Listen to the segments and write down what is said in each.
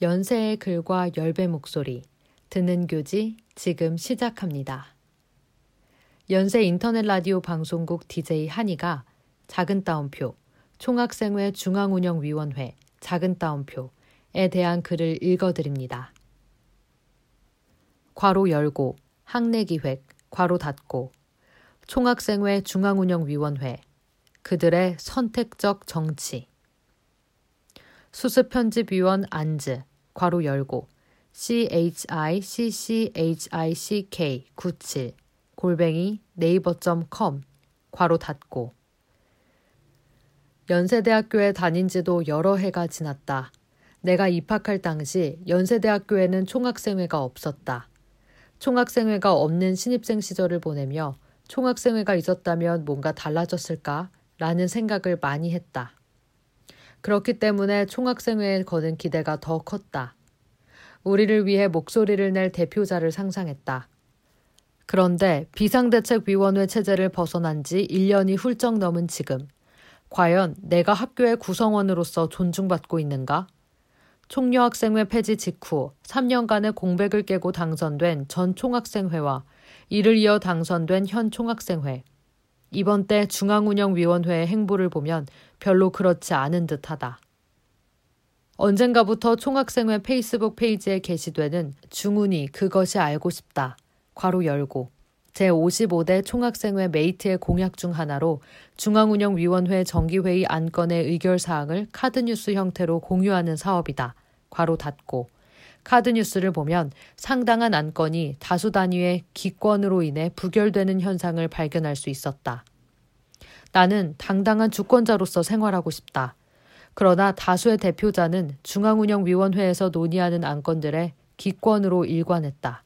연세의 글과 열배 목소리, 듣는 교지 지금 시작합니다. 연세 인터넷 라디오 방송국 DJ 한이가 작은 따옴표, 총학생회 중앙운영위원회 작은 따옴표에 대한 글을 읽어드립니다. 괄호 열고, 학내기획, 괄호 닫고, 총학생회 중앙운영위원회, 그들의 선택적 정치. 수습편집위원 안즈, 괄호 열고, chicchick 97, 골뱅이 네이버.com, 괄호 닫고. 연세대학교에 다닌 지도 여러 해가 지났다. 내가 입학할 당시 연세대학교에는 총학생회가 없었다. 총학생회가 없는 신입생 시절을 보내며 총학생회가 있었다면 뭔가 달라졌을까? 라는 생각을 많이 했다. 그렇기 때문에 총학생회에 거는 기대가 더 컸다. 우리를 위해 목소리를 낼 대표자를 상상했다. 그런데 비상대책위원회 체제를 벗어난 지 1년이 훌쩍 넘은 지금, 과연 내가 학교의 구성원으로서 존중받고 있는가? 총여학생회 폐지 직후 3년간의 공백을 깨고 당선된 전 총학생회와 이를 이어 당선된 현 총학생회. 이번 때 중앙운영위원회의 행보를 보면 별로 그렇지 않은 듯하다. 언젠가부터 총학생회 페이스북 페이지에 게시되는 중운위 그것이 알고 싶다. 괄호 열고. 제55대 총학생회 메이트의 공약 중 하나로 중앙운영위원회 정기회의 안건의 의결사항을 카드뉴스 형태로 공유하는 사업이다. 괄호 닫고. 카드뉴스를 보면 상당한 안건이 다수 단위의 기권으로 인해 부결되는 현상을 발견할 수 있었다. 나는 당당한 주권자로서 생활하고 싶다. 그러나 다수의 대표자는 중앙운영위원회에서 논의하는 안건들의 기권으로 일관했다.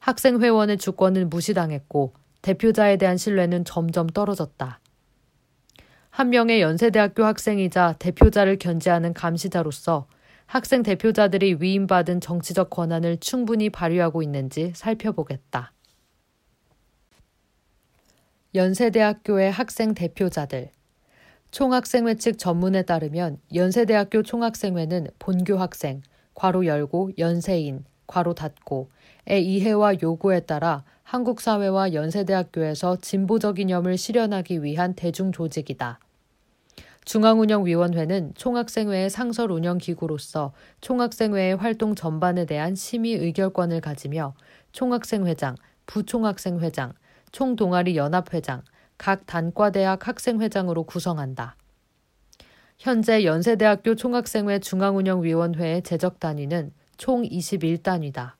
학생회원의 주권은 무시당했고 대표자에 대한 신뢰는 점점 떨어졌다. 한 명의 연세대학교 학생이자 대표자를 견제하는 감시자로서 학생 대표자들이 위임받은 정치적 권한을 충분히 발휘하고 있는지 살펴보겠다. 연세대학교의 학생 대표자들 총학생회 측 전문에 따르면 연세대학교 총학생회는 본교 학생, 괄호 열고 연세인, 괄호 닫고의 이해와 요구에 따라 한국 사회와 연세대학교에서 진보적 이념을 실현하기 위한 대중 조직이다. 중앙운영위원회는 총학생회의 상설 운영 기구로서 총학생회의 활동 전반에 대한 심의 의결권을 가지며 총학생회장, 부총학생회장, 총동아리 연합회장, 각 단과대학 학생회장으로 구성한다. 현재 연세대학교 총학생회 중앙운영위원회의 제적 단위는 총 21단위다.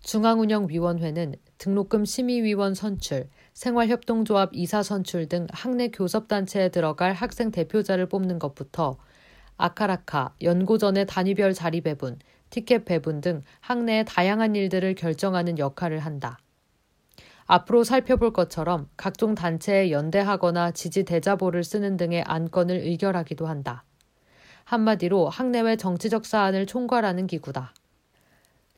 중앙운영위원회는 등록금 심의위원 선출, 생활협동조합 이사 선출 등 학내 교섭단체에 들어갈 학생 대표자를 뽑는 것부터 아카라카, 연고전의 단위별 자리 배분, 티켓 배분 등 학내의 다양한 일들을 결정하는 역할을 한다. 앞으로 살펴볼 것처럼 각종 단체에 연대하거나 지지 대자보를 쓰는 등의 안건을 의결하기도 한다. 한마디로 학내외 정치적 사안을 총괄하는 기구다.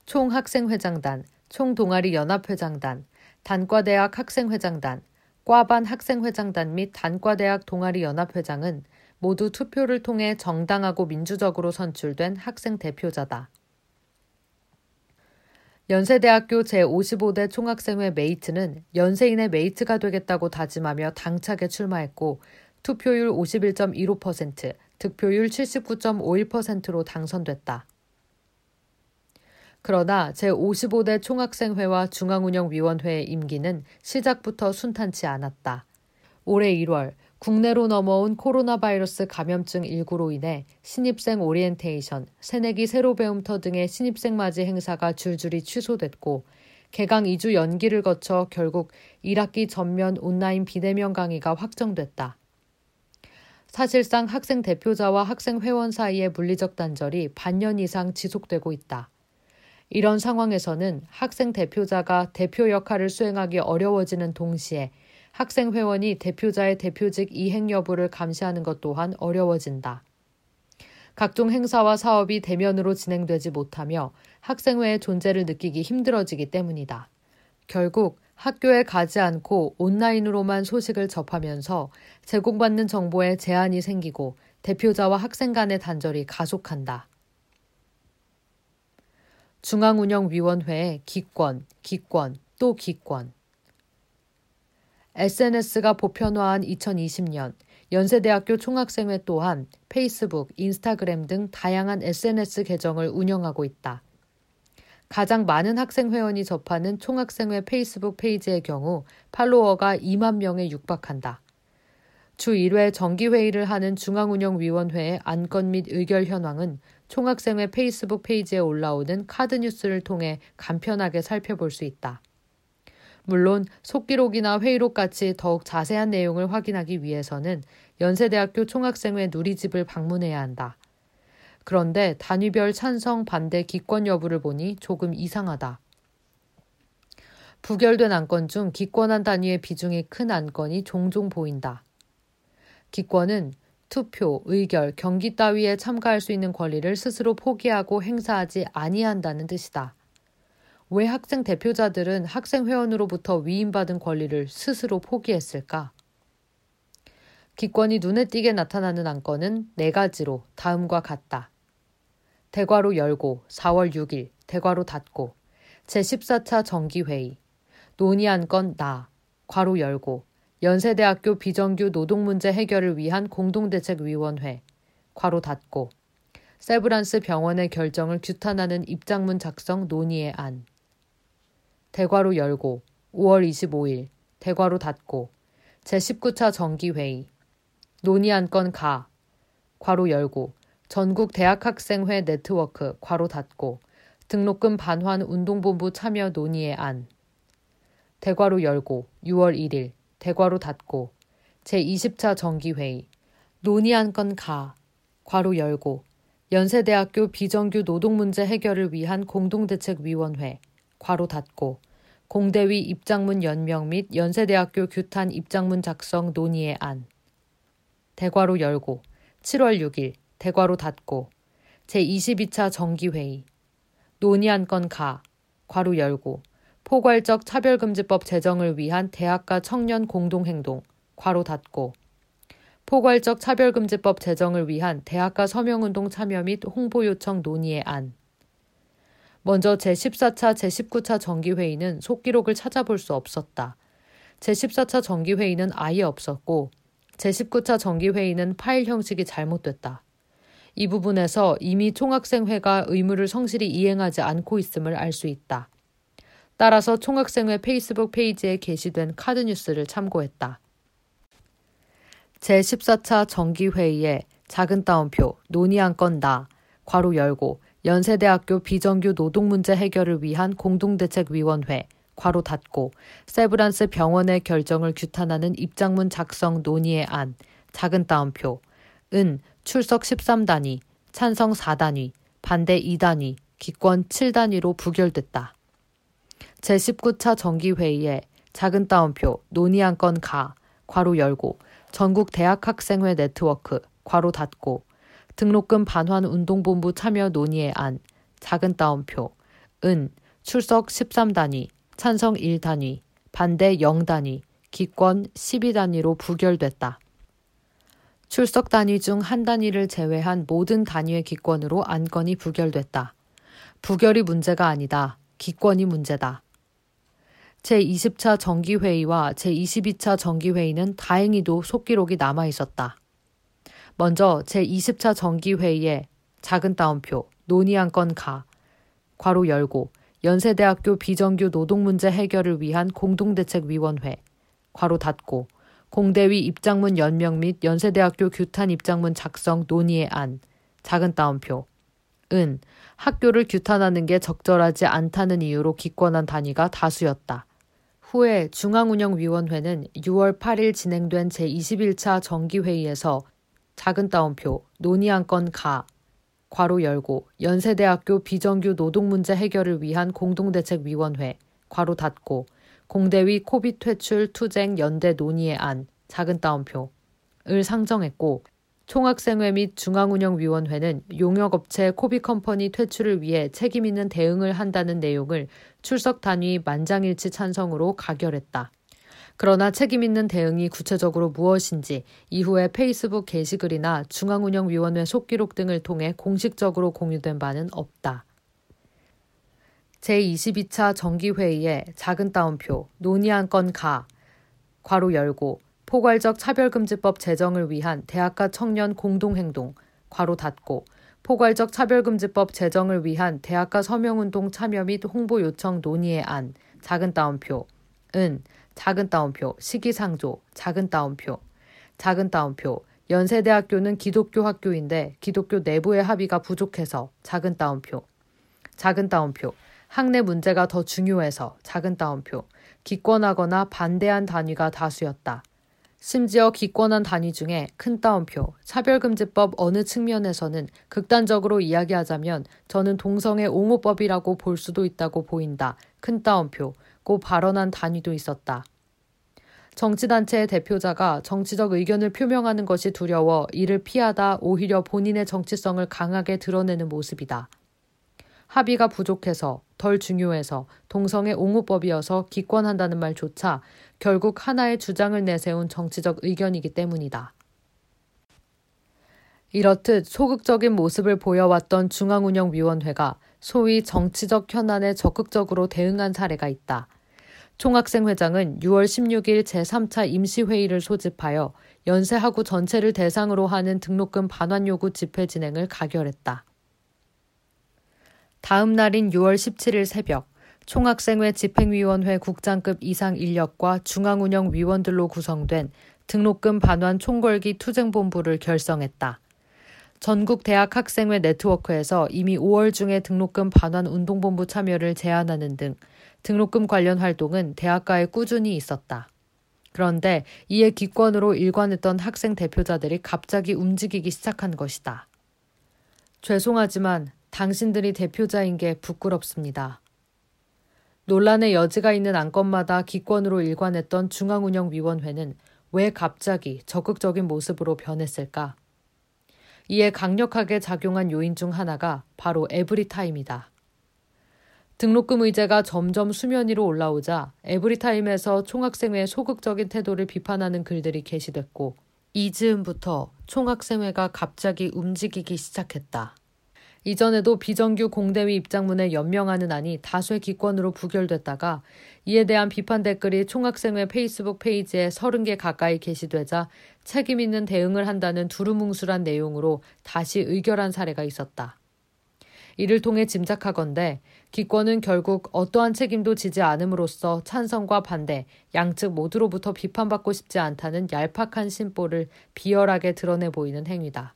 총학생회장단, 총동아리 연합회장단, 단과대학 학생회장단, 과반 학생회장단 및 단과대학 동아리 연합회장은 모두 투표를 통해 정당하고 민주적으로 선출된 학생 대표자다. 연세대학교 제55대 총학생회 메이트는 연세인의 메이트가 되겠다고 다짐하며 당차게 출마했고 투표율 51.15%, 득표율 79.51%로 당선됐다. 그러나 제55대 총학생회와 중앙운영위원회의 임기는 시작부터 순탄치 않았다. 올해 1월 국내로 넘어온 코로나 바이러스 감염증 19로 인해 신입생 오리엔테이션, 새내기 새로배움터 등의 신입생 맞이 행사가 줄줄이 취소됐고 개강 2주 연기를 거쳐 결국 1학기 전면 온라인 비대면 강의가 확정됐다. 사실상 학생 대표자와 학생 회원 사이의 물리적 단절이 반년 이상 지속되고 있다. 이런 상황에서는 학생 대표자가 대표 역할을 수행하기 어려워지는 동시에 학생 회원이 대표자의 대표직 이행 여부를 감시하는 것 또한 어려워진다. 각종 행사와 사업이 대면으로 진행되지 못하며 학생회의 존재를 느끼기 힘들어지기 때문이다. 결국 학교에 가지 않고 온라인으로만 소식을 접하면서 제공받는 정보에 제한이 생기고 대표자와 학생 간의 단절이 가속한다. 중앙운영위원회의 기권, 기권, 또 기권. SNS가 보편화한 2020년 연세대학교 총학생회 또한 페이스북, 인스타그램 등 다양한 SNS 계정을 운영하고 있다. 가장 많은 학생 회원이 접하는 총학생회 페이스북 페이지의 경우 팔로워가 2만 명에 육박한다. 주 1회 정기회의를 하는 중앙운영위원회의 안건 및 의결 현황은 총학생회 페이스북 페이지에 올라오는 카드 뉴스를 통해 간편하게 살펴볼 수 있다. 물론 속기록이나 회의록 같이 더욱 자세한 내용을 확인하기 위해서는 연세대학교 총학생회 누리집을 방문해야 한다. 그런데 단위별 찬성 반대 기권 여부를 보니 조금 이상하다. 부결된 안건 중 기권한 단위의 비중이 큰 안건이 종종 보인다. 기권은 투표, 의결, 경기 따위에 참가할 수 있는 권리를 스스로 포기하고 행사하지 아니한다는 뜻이다. 왜 학생 대표자들은 학생 회원으로부터 위임받은 권리를 스스로 포기했을까? 기권이 눈에 띄게 나타나는 안건은 네 가지로 다음과 같다. 대괄호 열고 4월 6일 대괄호 닫고 제14차 정기회의 논의한 건 나, 괄호 열고 연세대학교 비정규 노동문제 해결을 위한 공동대책위원회 괄호 닫고 세브란스 병원의 결정을 규탄하는 입장문 작성 논의의 안. 대괄호 열고 5월 25일 대괄호 닫고 제19차 정기회의. 논의한 건 가, 괄호 열고 전국 대학학생회 네트워크 괄호 닫고 등록금 반환 운동본부 참여 논의의 안. 대괄호 열고 6월 1일 대괄호 닫고 제20차 정기회의 논의한 건 가 괄호 열고 연세대학교 비정규 노동문제 해결을 위한 공동대책위원회 괄호 닫고 공대위 입장문 연명 및 연세대학교 규탄 입장문 작성 논의의 안. 대괄호 열고 7월 6일 대괄호 닫고 제22차 정기회의 논의한 건 가, 괄호 열고 포괄적 차별금지법 제정을 위한 대학가 청년 공동행동, 괄호 닫고 포괄적 차별금지법 제정을 위한 대학가 서명운동 참여 및 홍보 요청 논의의 안. 먼저 제14차, 제19차 정기회의는 속기록을 찾아볼 수 없었다. 제14차 정기회의는 아예 없었고, 제19차 정기회의는 파일 형식이 잘못됐다. 이 부분에서 이미 총학생회가 의무를 성실히 이행하지 않고 있음을 알 수 있다. 따라서 총학생회 페이스북 페이지에 게시된 카드 뉴스를 참고했다. 제14차 정기회의에 작은 따옴표 논의한 건 나, 괄호 열고 연세대학교 비정규 노동문제 해결을 위한 공동대책위원회, 괄호 닫고 세브란스 병원의 결정을 규탄하는 입장문 작성 논의의 안, 작은 따옴표, 은 출석 13단위, 찬성 4단위, 반대 2단위, 기권 7단위로 부결됐다. 제19차 정기회의에 작은 따옴표, 논의한 건 가, 괄호 열고, 전국 대학학생회 네트워크, 괄호 닫고, 등록금 반환 운동본부 참여 논의의 안, 작은 따옴표, 은, 출석 13단위, 찬성 1단위, 반대 0단위, 기권 12단위로 부결됐다. 출석 단위 중 한 단위를 제외한 모든 단위의 기권으로 안건이 부결됐다. 부결이 문제가 아니다. 기권이 문제다. 제20차 정기회의와 제22차 정기회의는 다행히도 속기록이 남아 있었다. 먼저 제20차 정기회의에 작은 따옴표, 논의한 건 가, 괄호 열고, 연세대학교 비정규 노동문제 해결을 위한 공동대책위원회, 괄호 닫고, 공대위 입장문 연명 및 연세대학교 규탄 입장문 작성 논의의 안, 작은 따옴표. 은, 학교를 규탄하는 게 적절하지 않다는 이유로 기권한 단위가 다수였다. 후에 중앙운영위원회는 6월 8일 진행된 제21차 정기회의에서 작은 따옴표, 논의한 건 가, 괄호 열고, 연세대학교 비정규 노동문제 해결을 위한 공동대책위원회, 괄호 닫고, 공대위 코비 퇴출 투쟁 연대 논의의 안 작은 따옴표를 상정했고 총학생회 및 중앙운영위원회는 용역업체 코비컴퍼니 퇴출을 위해 책임있는 대응을 한다는 내용을 출석 단위 만장일치 찬성으로 가결했다. 그러나 책임있는 대응이 구체적으로 무엇인지 이후에 페이스북 게시글이나 중앙운영위원회 속기록 등을 통해 공식적으로 공유된 바는 없다. 제22차 정기회의에 작은 따옴표 논의한 건 가. 괄호 열고 포괄적 차별금지법 제정을 위한 대학가 청년 공동행동 괄호 닫고 포괄적 차별금지법 제정을 위한 대학가 서명운동 참여 및 홍보 요청 논의의 안 작은 따옴표 은 작은 따옴표 시기상조 작은 따옴표. 작은 따옴표 연세대학교는 기독교 학교인데 기독교 내부의 합의가 부족해서 작은 따옴표. 작은 따옴표 학내 문제가 더 중요해서 작은 따옴표. 기권하거나 반대한 단위가 다수였다. 심지어 기권한 단위 중에 큰 따옴표, 차별금지법 어느 측면에서는 극단적으로 이야기하자면 저는 동성애 옹호법이라고 볼 수도 있다고 보인다. 큰 따옴표, 고 발언한 단위도 있었다. 정치단체의 대표자가 정치적 의견을 표명하는 것이 두려워 이를 피하다 오히려 본인의 정치성을 강하게 드러내는 모습이다. 합의가 부족해서 덜 중요해서 동성애 옹호법이어서 기권한다는 말조차 결국 하나의 주장을 내세운 정치적 의견이기 때문이다. 이렇듯 소극적인 모습을 보여왔던 중앙운영위원회가 소위 정치적 현안에 적극적으로 대응한 사례가 있다. 총학생 회장은 6월 16일 제3차 임시회의를 소집하여 연세하고 전체를 대상으로 하는 등록금 반환 요구 집회 진행을 가결했다. 다음 날인 6월 17일 새벽 총학생회 집행위원회 국장급 이상 인력과 중앙운영 위원들로 구성된 등록금 반환 총궐기 투쟁본부를 결성했다. 전국 대학 학생회 네트워크에서 이미 5월 중에 등록금 반환 운동본부 참여를 제안하는 등 등록금 관련 활동은 대학가에 꾸준히 있었다. 그런데 이에 기권으로 일관했던 학생 대표자들이 갑자기 움직이기 시작한 것이다. 죄송하지만 당신들이 대표자인 게 부끄럽습니다. 논란의 여지가 있는 안건마다 기권으로 일관했던 중앙운영위원회는 왜 갑자기 적극적인 모습으로 변했을까? 이에 강력하게 작용한 요인 중 하나가 바로 에브리타임이다. 등록금 의제가 점점 수면 위로 올라오자 에브리타임에서 총학생회의 소극적인 태도를 비판하는 글들이 게시됐고 이즈음부터 총학생회가 갑자기 움직이기 시작했다. 이전에도 비정규 공대위 입장문에 연명하는 안이 다수의 기권으로 부결됐다가 이에 대한 비판 댓글이 총학생회 페이스북 페이지에 30개 가까이 게시되자 책임 있는 대응을 한다는 두루뭉술한 내용으로 다시 의결한 사례가 있었다. 이를 통해 짐작하건대 기권은 결국 어떠한 책임도 지지 않음으로써 찬성과 반대, 양측 모두로부터 비판받고 싶지 않다는 얄팍한 심보를 비열하게 드러내 보이는 행위다.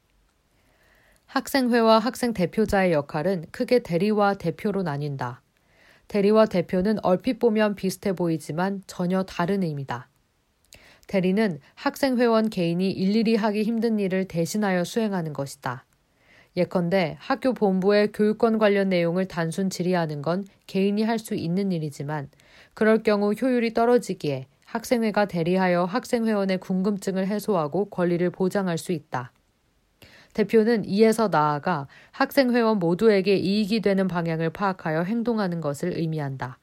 학생회와 학생 대표자의 역할은 크게 대리와 대표로 나뉜다. 대리와 대표는 얼핏 보면 비슷해 보이지만 전혀 다른 의미다. 대리는 학생회원 개인이 일일이 하기 힘든 일을 대신하여 수행하는 것이다. 예컨대 학교 본부의 교육권 관련 내용을 단순 질의하는 건 개인이 할 수 있는 일이지만 그럴 경우 효율이 떨어지기에 학생회가 대리하여 학생회원의 궁금증을 해소하고 권리를 보장할 수 있다. 대표는 이에서 나아가 학생 회원 모두에게 이익이 되는 방향을 파악하여 행동하는 것을 의미한다.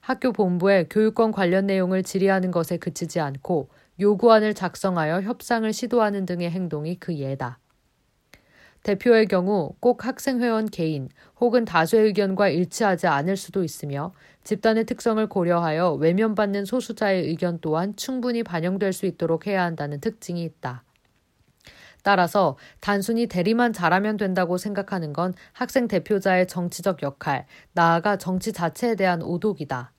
학교 본부에 교육권 관련 내용을 질의하는 것에 그치지 않고 요구안을 작성하여 협상을 시도하는 등의 행동이 그 예다. 대표의 경우 꼭 학생 회원 개인 혹은 다수의 의견과 일치하지 않을 수도 있으며 집단의 특성을 고려하여 외면받는 소수자의 의견 또한 충분히 반영될 수 있도록 해야 한다는 특징이 있다. 따라서 단순히 대리만 잘하면 된다고 생각하는 건 학생 대표자의 정치적 역할, 나아가 정치 자체에 대한 오독이다.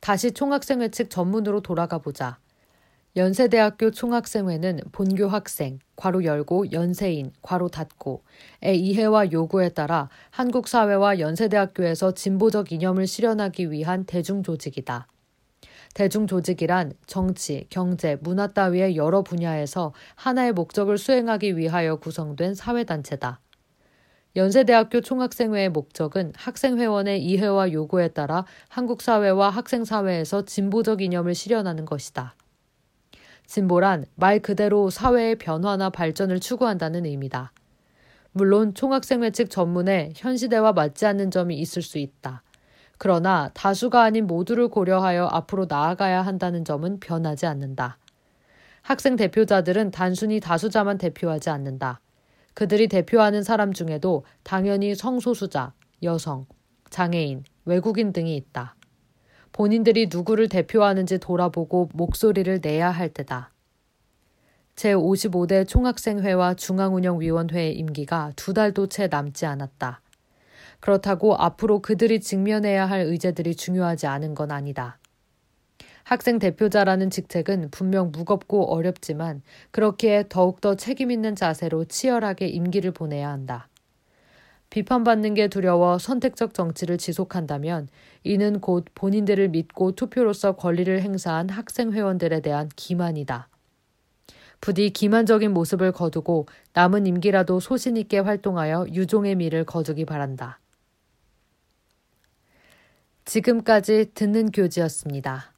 다시 총학생회 측 전문으로 돌아가 보자. 연세대학교 총학생회는 본교 학생, 괄호 열고 연세인, 괄호 닫고의 이해와 요구에 따라 한국 사회와 연세대학교에서 진보적 이념을 실현하기 위한 대중조직이다. 대중조직이란 정치, 경제, 문화 따위의 여러 분야에서 하나의 목적을 수행하기 위하여 구성된 사회단체다. 연세대학교 총학생회의 목적은 학생회원의 이해와 요구에 따라 한국 사회와 학생 사회에서 진보적 이념을 실현하는 것이다. 진보란 말 그대로 사회의 변화나 발전을 추구한다는 의미다. 물론 총학생회 측 전문에 현 시대와 맞지 않는 점이 있을 수 있다. 그러나 다수가 아닌 모두를 고려하여 앞으로 나아가야 한다는 점은 변하지 않는다. 학생 대표자들은 단순히 다수자만 대표하지 않는다. 그들이 대표하는 사람 중에도 당연히 성소수자, 여성, 장애인, 외국인 등이 있다. 본인들이 누구를 대표하는지 돌아보고 목소리를 내야 할 때다. 제55대 총학생회와 중앙운영위원회의 임기가 두 달도 채 남지 않았다. 그렇다고 앞으로 그들이 직면해야 할 의제들이 중요하지 않은 건 아니다. 학생 대표자라는 직책은 분명 무겁고 어렵지만 그렇기에 더욱더 책임있는 자세로 치열하게 임기를 보내야 한다. 비판받는 게 두려워 선택적 정치를 지속한다면 이는 곧 본인들을 믿고 투표로서 권리를 행사한 학생 회원들에 대한 기만이다. 부디 기만적인 모습을 거두고 남은 임기라도 소신있게 활동하여 유종의 미를 거두기 바란다. 지금까지 듣는 교지였습니다.